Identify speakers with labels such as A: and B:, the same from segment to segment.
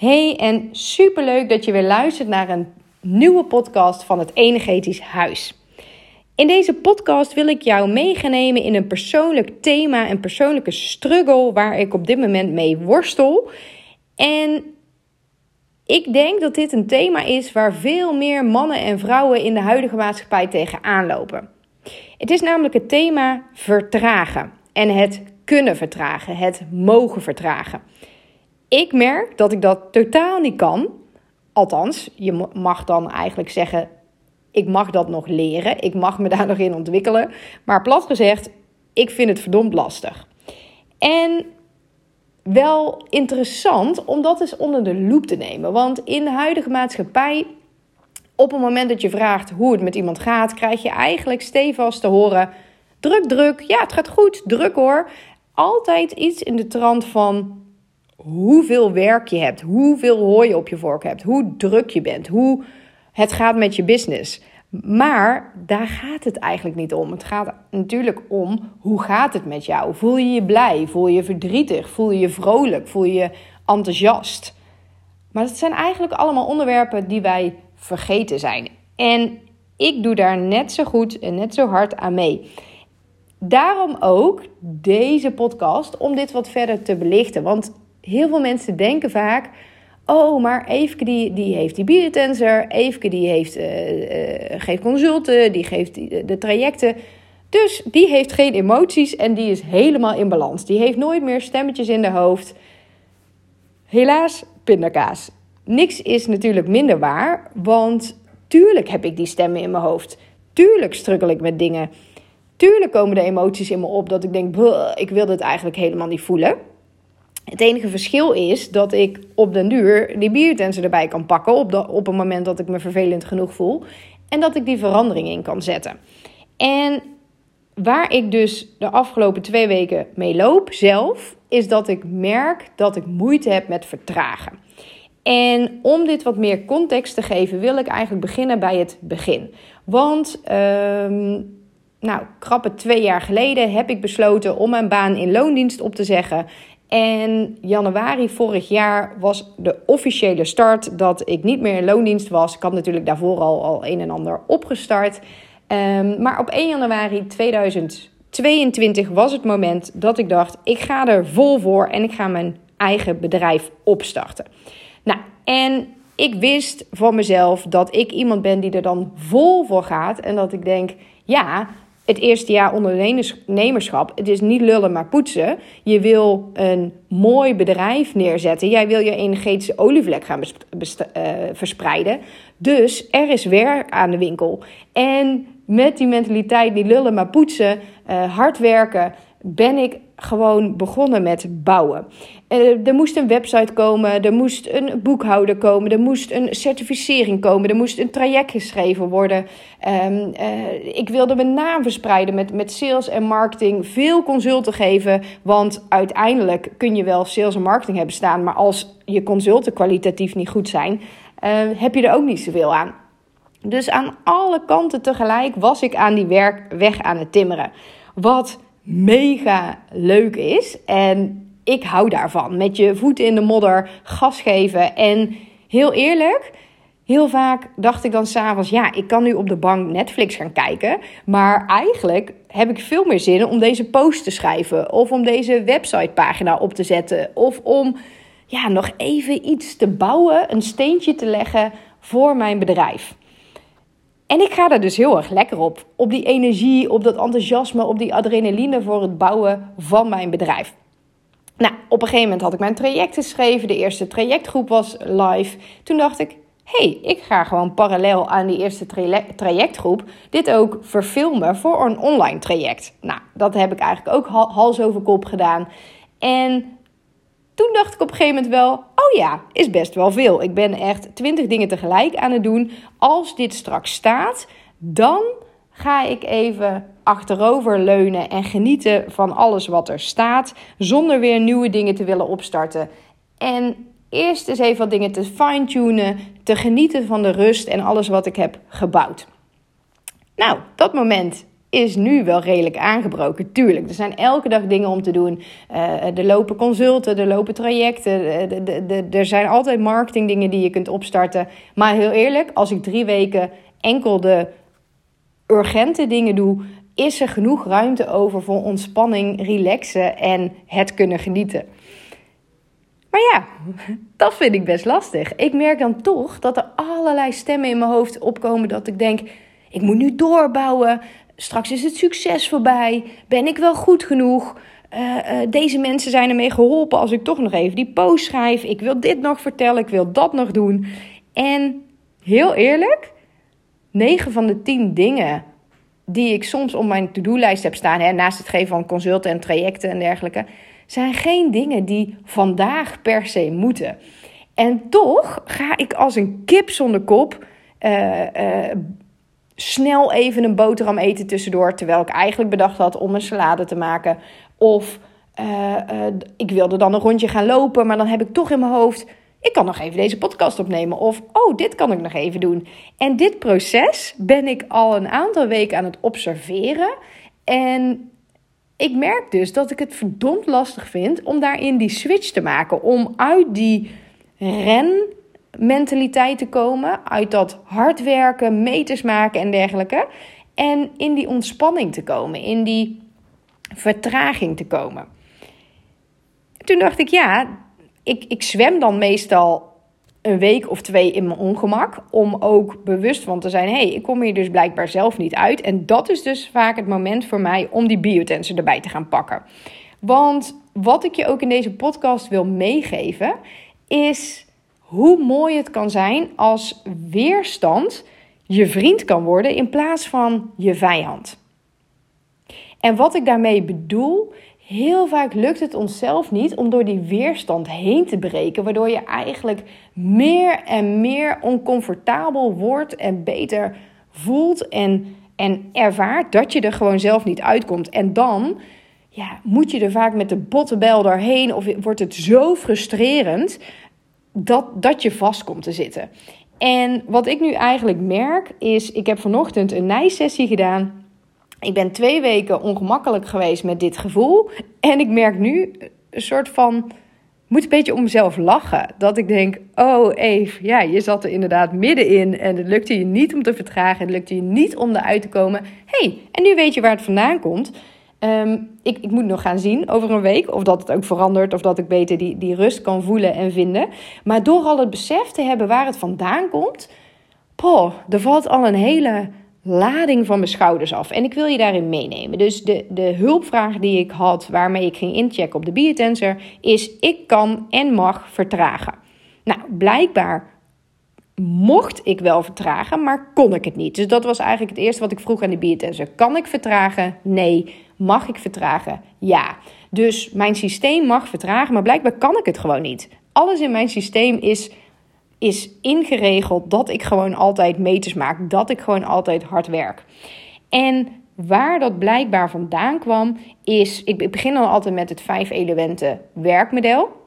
A: Hey en superleuk dat je weer luistert naar een nieuwe podcast van het Energetisch Huis. In deze podcast wil ik jou meegenemen in een persoonlijk thema, een persoonlijke struggle waar ik op dit moment mee worstel. En ik denk dat dit een thema is waar veel meer mannen en vrouwen in de huidige maatschappij tegenaan lopen. Het is namelijk het thema vertragen en het kunnen vertragen, het mogen vertragen. Ik merk dat ik dat totaal niet kan. Althans, je mag dan eigenlijk zeggen: ik mag dat nog leren, ik mag me daar nog in ontwikkelen. Maar plat gezegd, ik vind het verdomd lastig. En wel interessant om dat eens onder de loep te nemen. Want in de huidige maatschappij, op het moment dat je vraagt hoe het met iemand gaat, krijg je eigenlijk stevast te horen: druk, druk, ja, het gaat goed, druk hoor. Altijd iets in de trant van hoeveel werk je hebt, hoeveel hooi op je vork hebt, hoe druk je bent, hoe het gaat met je business. Maar daar gaat het eigenlijk niet om. Het gaat natuurlijk om hoe gaat het met jou? Voel je je blij? Voel je je verdrietig? Voel je je vrolijk? Voel je je enthousiast? Maar het zijn eigenlijk allemaal onderwerpen die wij vergeten zijn. En ik doe daar net zo goed en net zo hard aan mee. Daarom ook deze podcast om dit wat verder te belichten. Want heel veel mensen denken vaak: oh, maar Eefke die, die heeft die biertensor, Eefke die heeft, uh, uh, geeft consulten, die geeft de trajecten. Dus die heeft geen emoties en die is helemaal in balans. Die heeft nooit meer stemmetjes in de hoofd. Helaas, pindakaas. Niks is natuurlijk minder waar, want tuurlijk heb ik die stemmen in mijn hoofd. Tuurlijk struggle ik met dingen. Tuurlijk komen de emoties in me op dat ik denk, ik wil dit eigenlijk helemaal niet voelen. Het enige verschil is dat ik op den duur die biertensen erbij kan pakken op, de, op een moment dat ik me vervelend genoeg voel. En dat ik die verandering in kan zetten. En waar ik dus de afgelopen twee weken mee loop zelf, is dat ik merk dat ik moeite heb met vertragen. En om dit wat meer context te geven, wil ik eigenlijk beginnen bij het begin. Want, um, nou, krappe twee jaar geleden heb ik besloten om mijn baan in loondienst op te zeggen. En januari vorig jaar was de officiële start dat ik niet meer in loondienst was. Ik had natuurlijk daarvoor al, al een en ander opgestart. Um, maar op 1 januari 2022 was het moment dat ik dacht: ik ga er vol voor en ik ga mijn eigen bedrijf opstarten. Nou, en ik wist van mezelf dat ik iemand ben die er dan vol voor gaat. En dat ik denk: ja, het eerste jaar ondernemerschap. Het is niet lullen, maar poetsen. Je wil een mooi bedrijf neerzetten. Jij wil je energetische olievlek gaan uh, verspreiden. Dus er is werk aan de winkel. En met die mentaliteit, niet lullen, maar poetsen, uh, hard werken, ben ik gewoon begonnen met bouwen. Uh, er moest een website komen, er moest een boekhouder komen, er moest een certificering komen, er moest een traject geschreven worden. Um, uh, ik wilde mijn naam verspreiden met, met sales en marketing, veel consulten geven, want uiteindelijk kun je wel sales en marketing hebben staan, maar als je consulten kwalitatief niet goed zijn, uh, heb je er ook niet zoveel aan. Dus aan alle kanten tegelijk was ik aan die werk weg aan het timmeren. Wat mega leuk is. En ik hou daarvan. Met je voeten in de modder, gas geven. En heel eerlijk, heel vaak dacht ik dan s'avonds: ja, ik kan nu op de bank Netflix gaan kijken. Maar eigenlijk heb ik veel meer zin om deze post te schrijven. Of om deze websitepagina op te zetten. Of om ja, nog even iets te bouwen, een steentje te leggen voor mijn bedrijf. En ik ga er dus heel erg lekker op. Op die energie, op dat enthousiasme, op die adrenaline voor het bouwen van mijn bedrijf. Nou, op een gegeven moment had ik mijn traject geschreven. De eerste trajectgroep was live. Toen dacht ik, hey, ik ga gewoon parallel aan die eerste trajectgroep dit ook verfilmen voor een online traject. Nou, dat heb ik eigenlijk ook hals over kop gedaan. En toen dacht ik op een gegeven moment wel: oh ja, is best wel veel. Ik ben echt twintig dingen tegelijk aan het doen. Als dit straks staat, dan ga ik even achterover leunen en genieten van alles wat er staat, zonder weer nieuwe dingen te willen opstarten. En eerst eens even wat dingen te fine-tunen, te genieten van de rust en alles wat ik heb gebouwd. Nou, dat moment is nu wel redelijk aangebroken. Tuurlijk, er zijn elke dag dingen om te doen. Uh, er lopen consulten, er lopen trajecten. Uh, er zijn altijd marketingdingen die je kunt opstarten. Maar heel eerlijk, als ik drie weken enkel de urgente dingen doe, is er genoeg ruimte over voor ontspanning, relaxen en het kunnen genieten. Maar ja, dat vind ik best lastig. Ik merk dan toch dat er allerlei stemmen in mijn hoofd opkomen dat ik denk: ik moet nu doorbouwen. Straks is het succes voorbij. Ben ik wel goed genoeg? Uh, uh, deze mensen zijn ermee geholpen als ik toch nog even die post schrijf. Ik wil dit nog vertellen, ik wil dat nog doen. En heel eerlijk, 9 van de 10 dingen die ik soms op mijn to-do-lijst heb staan, hè, naast het geven van consulten en trajecten en dergelijke, zijn geen dingen die vandaag per se moeten. En toch ga ik als een kip zonder kop uh, snel even een boterham eten tussendoor. Terwijl ik eigenlijk bedacht had om een salade te maken. Of uh, uh, ik wilde dan een rondje gaan lopen, maar dan heb ik toch in mijn hoofd. Ik kan nog even deze podcast opnemen. Of, oh, dit kan ik nog even doen. En dit proces ben ik al een aantal weken aan het observeren. En ik merk dus dat ik het verdomd lastig vind om daarin die switch te maken. Om uit die ren mentaliteit te komen, uit dat hard werken, meters maken en dergelijke. En in die ontspanning te komen, in die vertraging te komen. Toen dacht ik, ja, ik, ik zwem dan meestal een week of twee in mijn ongemak. Om ook bewust van te zijn: hé, hey, ik kom hier dus blijkbaar zelf niet uit. En dat is dus vaak het moment voor mij om die biotensor erbij te gaan pakken. Want wat ik je ook in deze podcast wil meegeven, is hoe mooi het kan zijn als weerstand je vriend kan worden in plaats van je vijand. En wat ik daarmee bedoel, heel vaak lukt het onszelf niet om door die weerstand heen te breken, waardoor je eigenlijk meer en meer oncomfortabel wordt en beter voelt en, en ervaart dat je er gewoon zelf niet uitkomt. En dan ja, moet je er vaak met de bottenbel doorheen of wordt het zo frustrerend dat, dat je vast komt te zitten. En wat ik nu eigenlijk merk is, ik heb vanochtend een nijsessie gedaan. Ik ben twee weken ongemakkelijk geweest met dit gevoel. En ik merk nu een soort van, moet een beetje om mezelf lachen. Dat ik denk, oh Eve, ja, je zat er inderdaad middenin. En het lukte je niet om te vertragen. Het lukte je niet om eruit te komen. hey, en nu weet je waar het vandaan komt. Ehm, ik, ik, moet nog gaan zien over een week of dat het ook verandert of dat ik beter die, die rust kan voelen en vinden. Maar door al het besef te hebben waar het vandaan komt, poh, er valt al een hele lading van mijn schouders af. En ik wil je daarin meenemen. Dus de, de hulpvraag die ik had, waarmee ik ging inchecken op de biotensor, is: ik kan en mag vertragen. Nou, blijkbaar mocht ik wel vertragen, maar kon ik het niet. Dus dat was eigenlijk het eerste wat ik vroeg aan de biotensor. Kan ik vertragen? Nee. Mag ik vertragen? Ja. Dus mijn systeem mag vertragen, maar blijkbaar kan ik het gewoon niet. Alles in mijn systeem is, is ingeregeld dat ik gewoon altijd meters maak, dat ik gewoon altijd hard werk. En waar dat blijkbaar vandaan kwam, is. Ik begin dan altijd met het vijf elementen werkmodel.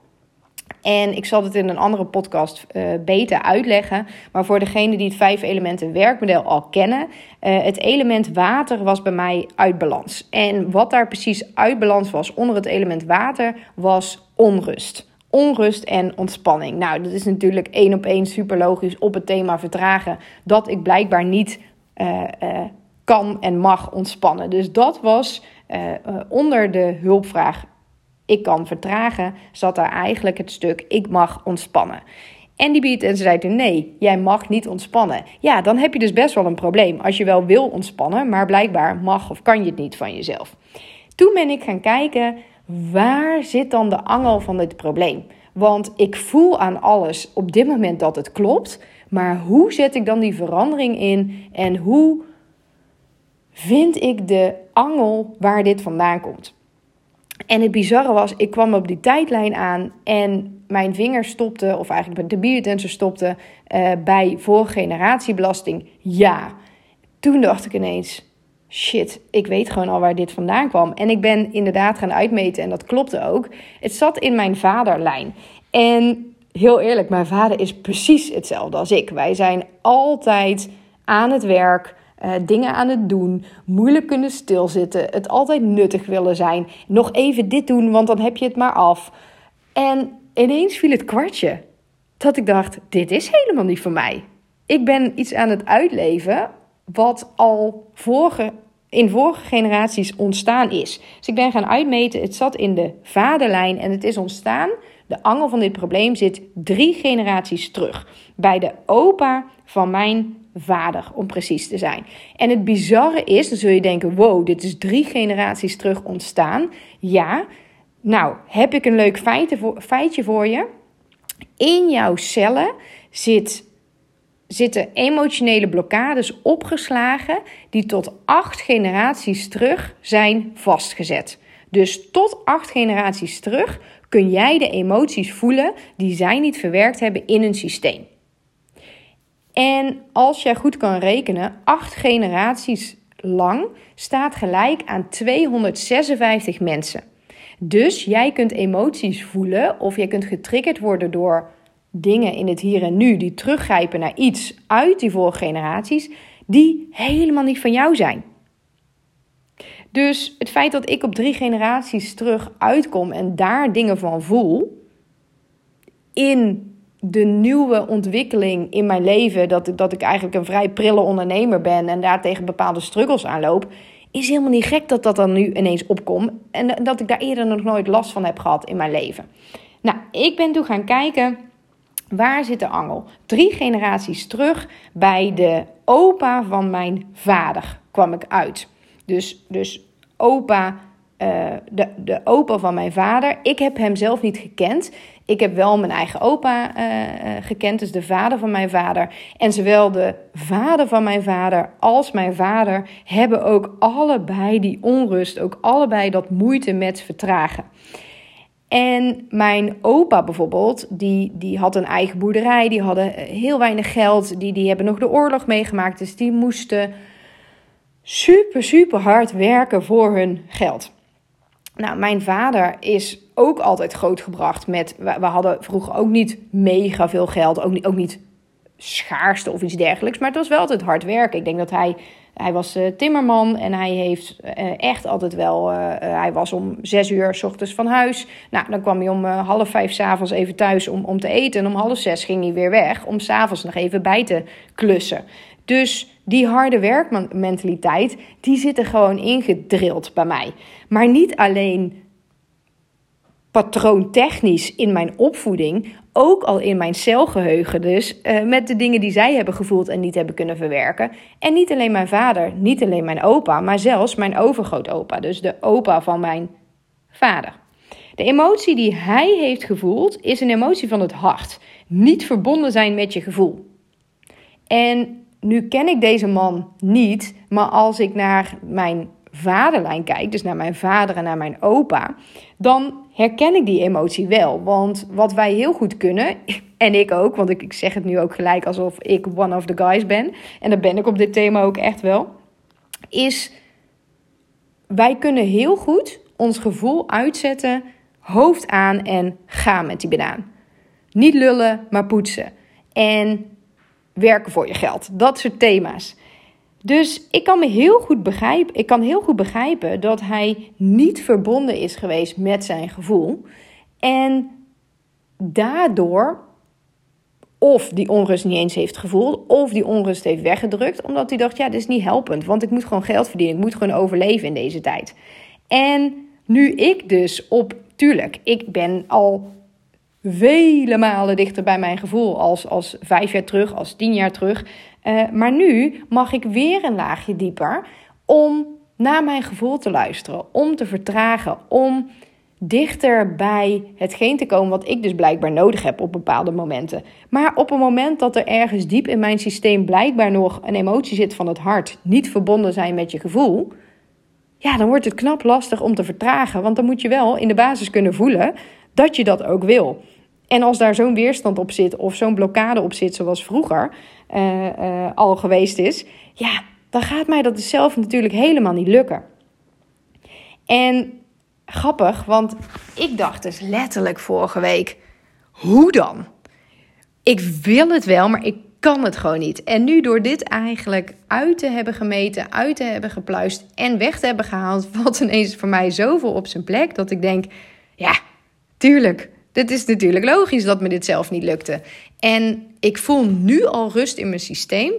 A: En ik zal het in een andere podcast uh, beter uitleggen. Maar voor degene die het vijf elementen werkmodel al kennen, uh, het element water was bij mij uit balans. En wat daar precies uit balans was onder het element water, was onrust. Onrust en ontspanning. Nou, dat is natuurlijk één op één super logisch op het thema vertragen. Dat ik blijkbaar niet uh, kan en mag ontspannen. Dus dat was onder de hulpvraag ik kan vertragen, zat daar eigenlijk het stuk ik mag ontspannen. En die biedt en ze zei toen nee, jij mag niet ontspannen. Ja, dan heb je dus best wel een probleem. Als je wel wil ontspannen, maar blijkbaar mag of kan je het niet van jezelf. Toen ben ik gaan kijken, waar zit dan de angel van dit probleem? Want ik voel aan alles op dit moment dat het klopt. Maar hoe zet ik dan die verandering in? En hoe vind ik de angel waar dit vandaan komt? En het bizarre was, ik kwam op die tijdlijn aan en mijn vinger stopte, of eigenlijk de biotensor stopte, uh, bij voorgeneratiebelasting. Ja. Toen dacht ik ineens, shit, ik weet gewoon al waar dit vandaan kwam. En ik ben inderdaad gaan uitmeten en dat klopte ook. Het zat in mijn vaderlijn. En heel eerlijk, mijn vader is precies hetzelfde als ik. Wij zijn altijd aan het werk uh, dingen aan het doen, moeilijk kunnen stilzitten, het altijd nuttig willen zijn, nog even dit doen, want dan heb je het maar af. En ineens viel het kwartje dat ik dacht: dit is helemaal niet voor mij. Ik ben iets aan het uitleven wat al vorige, in vorige generaties ontstaan is. Dus ik ben gaan uitmeten. Het zat in de vaderlijn en het is ontstaan. De angel van dit probleem zit drie generaties terug. Bij de opa van mijn vader, om precies te zijn. En het bizarre is, dan zul je denken: wow, dit is drie generaties terug ontstaan. Ja, nou heb ik een leuk feitje voor je. In jouw cellen zit zitten emotionele blokkades opgeslagen die tot acht generaties terug zijn vastgezet. Dus tot acht generaties terug kun jij de emoties voelen die zij niet verwerkt hebben in een systeem. En als jij goed kan rekenen, acht generaties lang staat gelijk aan 256 mensen. Dus jij kunt emoties voelen of jij kunt getriggerd worden door dingen in het hier en nu die teruggrijpen naar iets uit die vorige generaties, die helemaal niet van jou zijn. Dus het feit dat ik op drie generaties terug uitkom en daar dingen van voel, in de nieuwe ontwikkeling in mijn leven, dat, dat ik eigenlijk een vrij prille ondernemer ben en daar tegen bepaalde struggles aanloop, is helemaal niet gek dat dat dan nu ineens opkomt en dat ik daar eerder nog nooit last van heb gehad in mijn leven. Nou, ik ben toen gaan kijken Waar zit de angel? Drie generaties terug bij de opa van mijn vader kwam ik uit. Dus, dus opa, uh, de, de opa van mijn vader. Ik heb hem zelf niet gekend. Ik heb wel mijn eigen opa uh, gekend, dus de vader van mijn vader. En zowel de vader van mijn vader als mijn vader hebben ook allebei die onrust, ook allebei dat moeite met vertragen. En mijn opa bijvoorbeeld, die, die had een eigen boerderij, die hadden eh, heel weinig geld, die, die hebben nog de oorlog meegemaakt, dus die moesten super, super hard werken voor hun geld. Nou, mijn vader is ook altijd grootgebracht met, we, hadden vroeger ook niet mega veel geld, ook niet, ook niet schaarste of iets dergelijks, maar het was wel altijd hard werken. Ik denk dat hij hij was uh, timmerman en hij heeft uh, echt altijd wel. Uh, hij was om zes uur s ochtends van huis. Nou, dan kwam hij om half vijf s'avonds even thuis om, om te eten. En om half zes ging hij weer weg om s'avonds nog even bij te klussen. Dus die harde werkmentaliteit, die zit er gewoon ingedrild bij mij. Maar niet alleen patroontechnisch in mijn opvoeding, ook al in mijn celgeheugen dus, uh, met de dingen die zij hebben gevoeld en niet hebben kunnen verwerken. En niet alleen mijn vader, niet alleen mijn opa, maar zelfs mijn overgrootopa, dus de opa van mijn vader. De emotie die hij heeft gevoeld is een emotie van het hart, niet verbonden zijn met je gevoel. En nu ken ik deze man niet, maar als ik naar mijn vaderlijn kijk, dus naar mijn vader en naar mijn opa, dan herken ik die emotie wel. Want wat wij heel goed kunnen, en ik ook, want ik, zeg het nu ook gelijk alsof ik one of the guys ben, en dat ben ik op dit thema ook echt wel, is wij kunnen heel goed ons gevoel uitzetten, hoofd aan en gaan met die banaan. Niet lullen, maar poetsen. En werken voor je geld. Dat soort thema's. Dus ik kan me heel goed begrijpen, ik kan heel goed begrijpen dat hij niet verbonden is geweest met zijn gevoel. En daardoor of die onrust niet eens heeft gevoeld, of die onrust heeft weggedrukt, omdat hij dacht: ja, dit is niet helpend, want ik moet gewoon geld verdienen, ik moet gewoon overleven in deze tijd. En nu ik dus op, tuurlijk, ik ben al vele malen dichter bij mijn gevoel als, als vijf jaar terug, als tien jaar terug. Uh, maar nu mag ik weer een laagje dieper om naar mijn gevoel te luisteren, om te vertragen, om dichter bij hetgeen te komen wat ik dus blijkbaar nodig heb op bepaalde momenten. Maar op een moment dat er ergens diep in mijn systeem blijkbaar nog een emotie zit van het hart, niet verbonden zijn met je gevoel, ja, dan wordt het knap lastig om te vertragen, want dan moet je wel in de basis kunnen voelen dat je dat ook wil. En als daar zo'n weerstand op zit of zo'n blokkade op zit, zoals vroeger uh, uh, al geweest is, ja, dan gaat mij dat dus zelf natuurlijk helemaal niet lukken. En grappig, want ik dacht dus letterlijk vorige week: hoe dan? Ik wil het wel, maar ik kan het gewoon niet. En nu door dit eigenlijk uit te hebben gemeten, uit te hebben gepluist en weg te hebben gehaald, valt ineens voor mij zoveel op zijn plek dat ik denk, ja, tuurlijk. Dit is natuurlijk logisch dat me dit zelf niet lukte. En ik voel nu al rust in mijn systeem,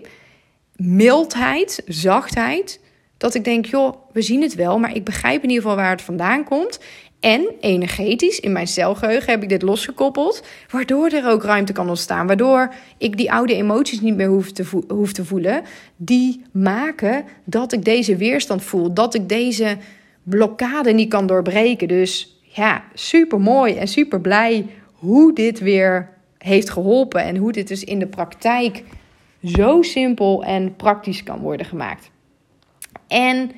A: mildheid, zachtheid. Dat ik denk, joh, we zien het wel, maar ik begrijp in ieder geval waar het vandaan komt. En energetisch, in mijn celgeheugen heb ik dit losgekoppeld, waardoor er ook ruimte kan ontstaan. Waardoor ik die oude emoties niet meer hoef te, hoef te voelen. Die maken dat ik deze weerstand voel, dat ik deze blokkade niet kan doorbreken. Dus ja, super mooi en super blij hoe dit weer heeft geholpen en hoe dit dus in de praktijk zo simpel en praktisch kan worden gemaakt. En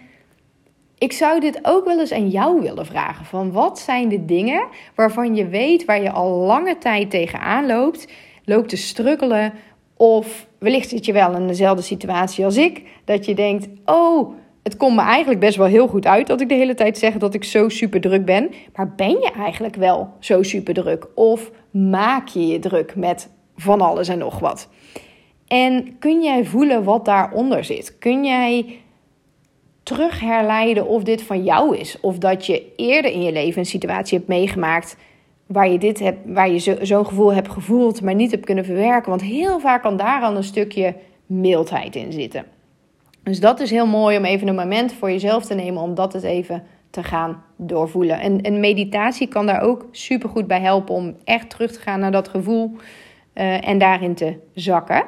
A: ik zou dit ook wel eens aan jou willen vragen. Van wat zijn de dingen waarvan je weet waar je al lange tijd tegenaan loopt, loopt te struggelen of wellicht zit je wel in dezelfde situatie als ik, dat je denkt: "Oh, het komt me eigenlijk best wel heel goed uit dat ik de hele tijd zeg dat ik zo super druk ben. Maar ben je eigenlijk wel zo super druk? Of maak je je druk met van alles en nog wat? En kun jij voelen wat daaronder zit? Kun jij terug herleiden of dit van jou is? Of dat je eerder in je leven een situatie hebt meegemaakt waar je, dit hebt, waar je zo'n gevoel hebt gevoeld, maar niet hebt kunnen verwerken? Want heel vaak kan daar al een stukje mildheid in zitten. Dus dat is heel mooi om even een moment voor jezelf te nemen om dat eens even te gaan doorvoelen. En, en meditatie kan daar ook super goed bij helpen om echt terug te gaan naar dat gevoel uh, en daarin te zakken.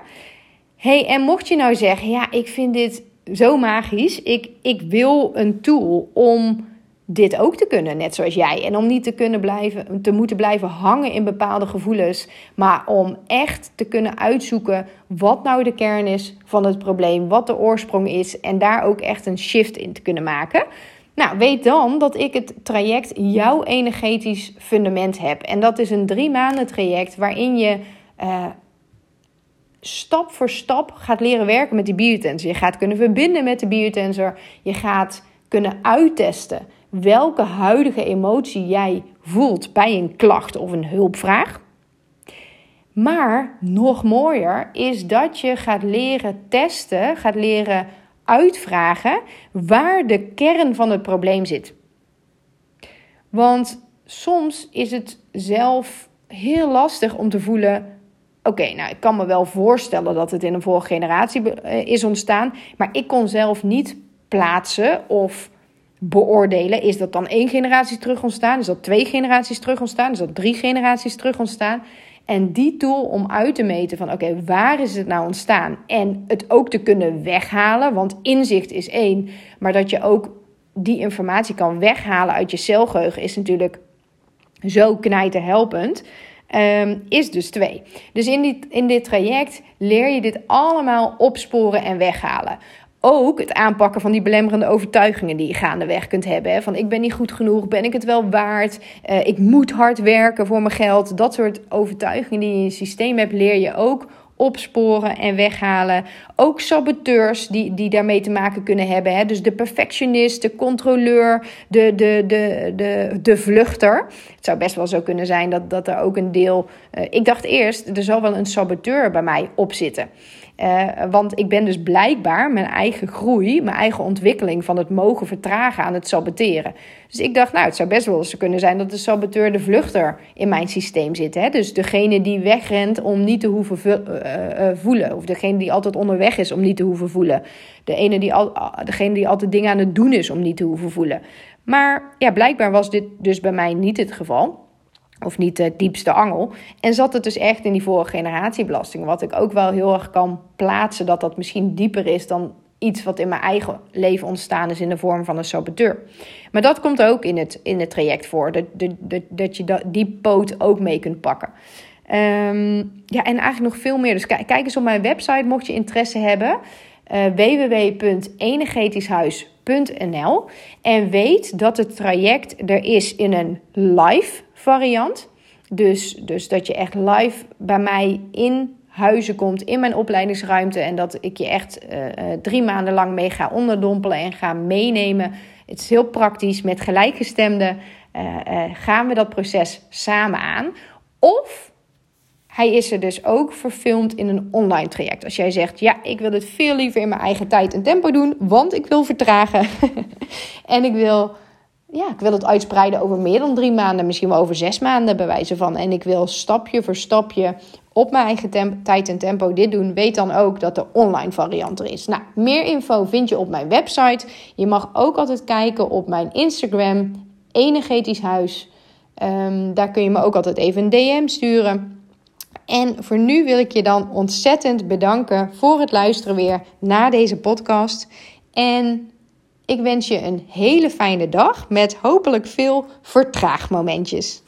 A: Hey, en mocht je nou zeggen, ja, ik vind dit zo magisch. Ik, ik wil een tool om dit ook te kunnen, net zoals jij. En om niet te kunnen blijven, te moeten blijven hangen in bepaalde gevoelens, maar om echt te kunnen uitzoeken wat nou de kern is van het probleem, wat de oorsprong is en daar ook echt een shift in te kunnen maken. Nou, weet dan dat ik het traject jouw energetisch fundament heb. En dat is een drie maanden traject waarin je uh, stap voor stap gaat leren werken met die biotensor. Je gaat kunnen verbinden met de biotensor. Je gaat kunnen uittesten welke huidige emotie jij voelt bij een klacht of een hulpvraag. Maar nog mooier is dat je gaat leren testen, gaat leren uitvragen waar de kern van het probleem zit. Want soms is het zelf heel lastig om te voelen Oké, nou, ik kan me wel voorstellen dat het in een vorige generatie eh, is ontstaan. Maar ik kon zelf niet plaatsen of beoordelen. Is dat dan één generatie terug ontstaan? Is dat twee generaties terug ontstaan? Is dat drie generaties terug ontstaan? En die tool om uit te meten van oké, waar is het nou ontstaan? En het ook te kunnen weghalen, want inzicht is één. Maar dat je ook die informatie kan weghalen uit je celgeheugen is natuurlijk zo knijten helpend. Um, is dus twee. Dus in dit, in dit traject leer je dit allemaal opsporen en weghalen. Ook het aanpakken van die belemmerende overtuigingen die je gaandeweg kunt hebben. Hè? Van ik ben niet goed genoeg, ben ik het wel waard, uh, ik moet hard werken voor mijn geld. Dat soort overtuigingen die je in je systeem hebt, leer je ook opsporen en weghalen. Ook saboteurs die, die daarmee te maken kunnen hebben. Hè? Dus de perfectionist, de controleur, de, de, de, de, de vluchter. Het zou best wel zo kunnen zijn dat, dat er ook een deel. Uh, ik dacht eerst, er zal wel een saboteur bij mij op zitten. Uh, want ik ben dus blijkbaar mijn eigen groei, mijn eigen ontwikkeling van het mogen vertragen aan het saboteren. Dus ik dacht, nou, het zou best wel eens kunnen zijn dat de saboteur de vluchter in mijn systeem zit. Hè? Dus degene die wegrent om niet te hoeven uh, uh, voelen. Of degene die altijd onderweg is om niet te hoeven voelen. De ene die al, degene die altijd dingen aan het doen is om niet te hoeven voelen. Maar ja, blijkbaar was dit dus bij mij niet het geval. Of niet de diepste angel. En zat het dus echt in die vorige generatiebelasting. Wat ik ook wel heel erg kan plaatsen dat dat misschien dieper is dan iets wat in mijn eigen leven ontstaan is in de vorm van een saboteur. Maar dat komt ook in het, in het traject voor. Dat, dat, dat je die poot ook mee kunt pakken. Um, ja, en eigenlijk nog veel meer. Dus kijk, eens op mijn website mocht je interesse hebben. Uh, En weet dat het traject er is in een live variant. Dus, dus dat je echt live bij mij in huizen komt, in mijn opleidingsruimte. En dat ik je echt uh, drie maanden lang mee ga onderdompelen en ga meenemen. Het is heel praktisch. Met gelijkgestemden uh, gaan we dat proces samen aan. Of hij is er dus ook verfilmd in een online traject. Als jij zegt, ja, ik wil het veel liever in mijn eigen tijd en tempo doen, want ik wil vertragen. en ik wil, ja, ik wil het uitspreiden over meer dan drie maanden, misschien wel over zes maanden bij wijze van. En ik wil stapje voor stapje op mijn eigen tijd en tempo dit doen. Weet dan ook dat de online variant er is. Nou, meer info vind je op mijn website. Je mag ook altijd kijken op mijn Instagram, Energetisch Huis. Ehm, daar kun je me ook altijd even een DM sturen. En voor nu wil ik je dan ontzettend bedanken voor het luisteren weer naar deze podcast. En ik wens je een hele fijne dag met hopelijk veel vertraagmomentjes.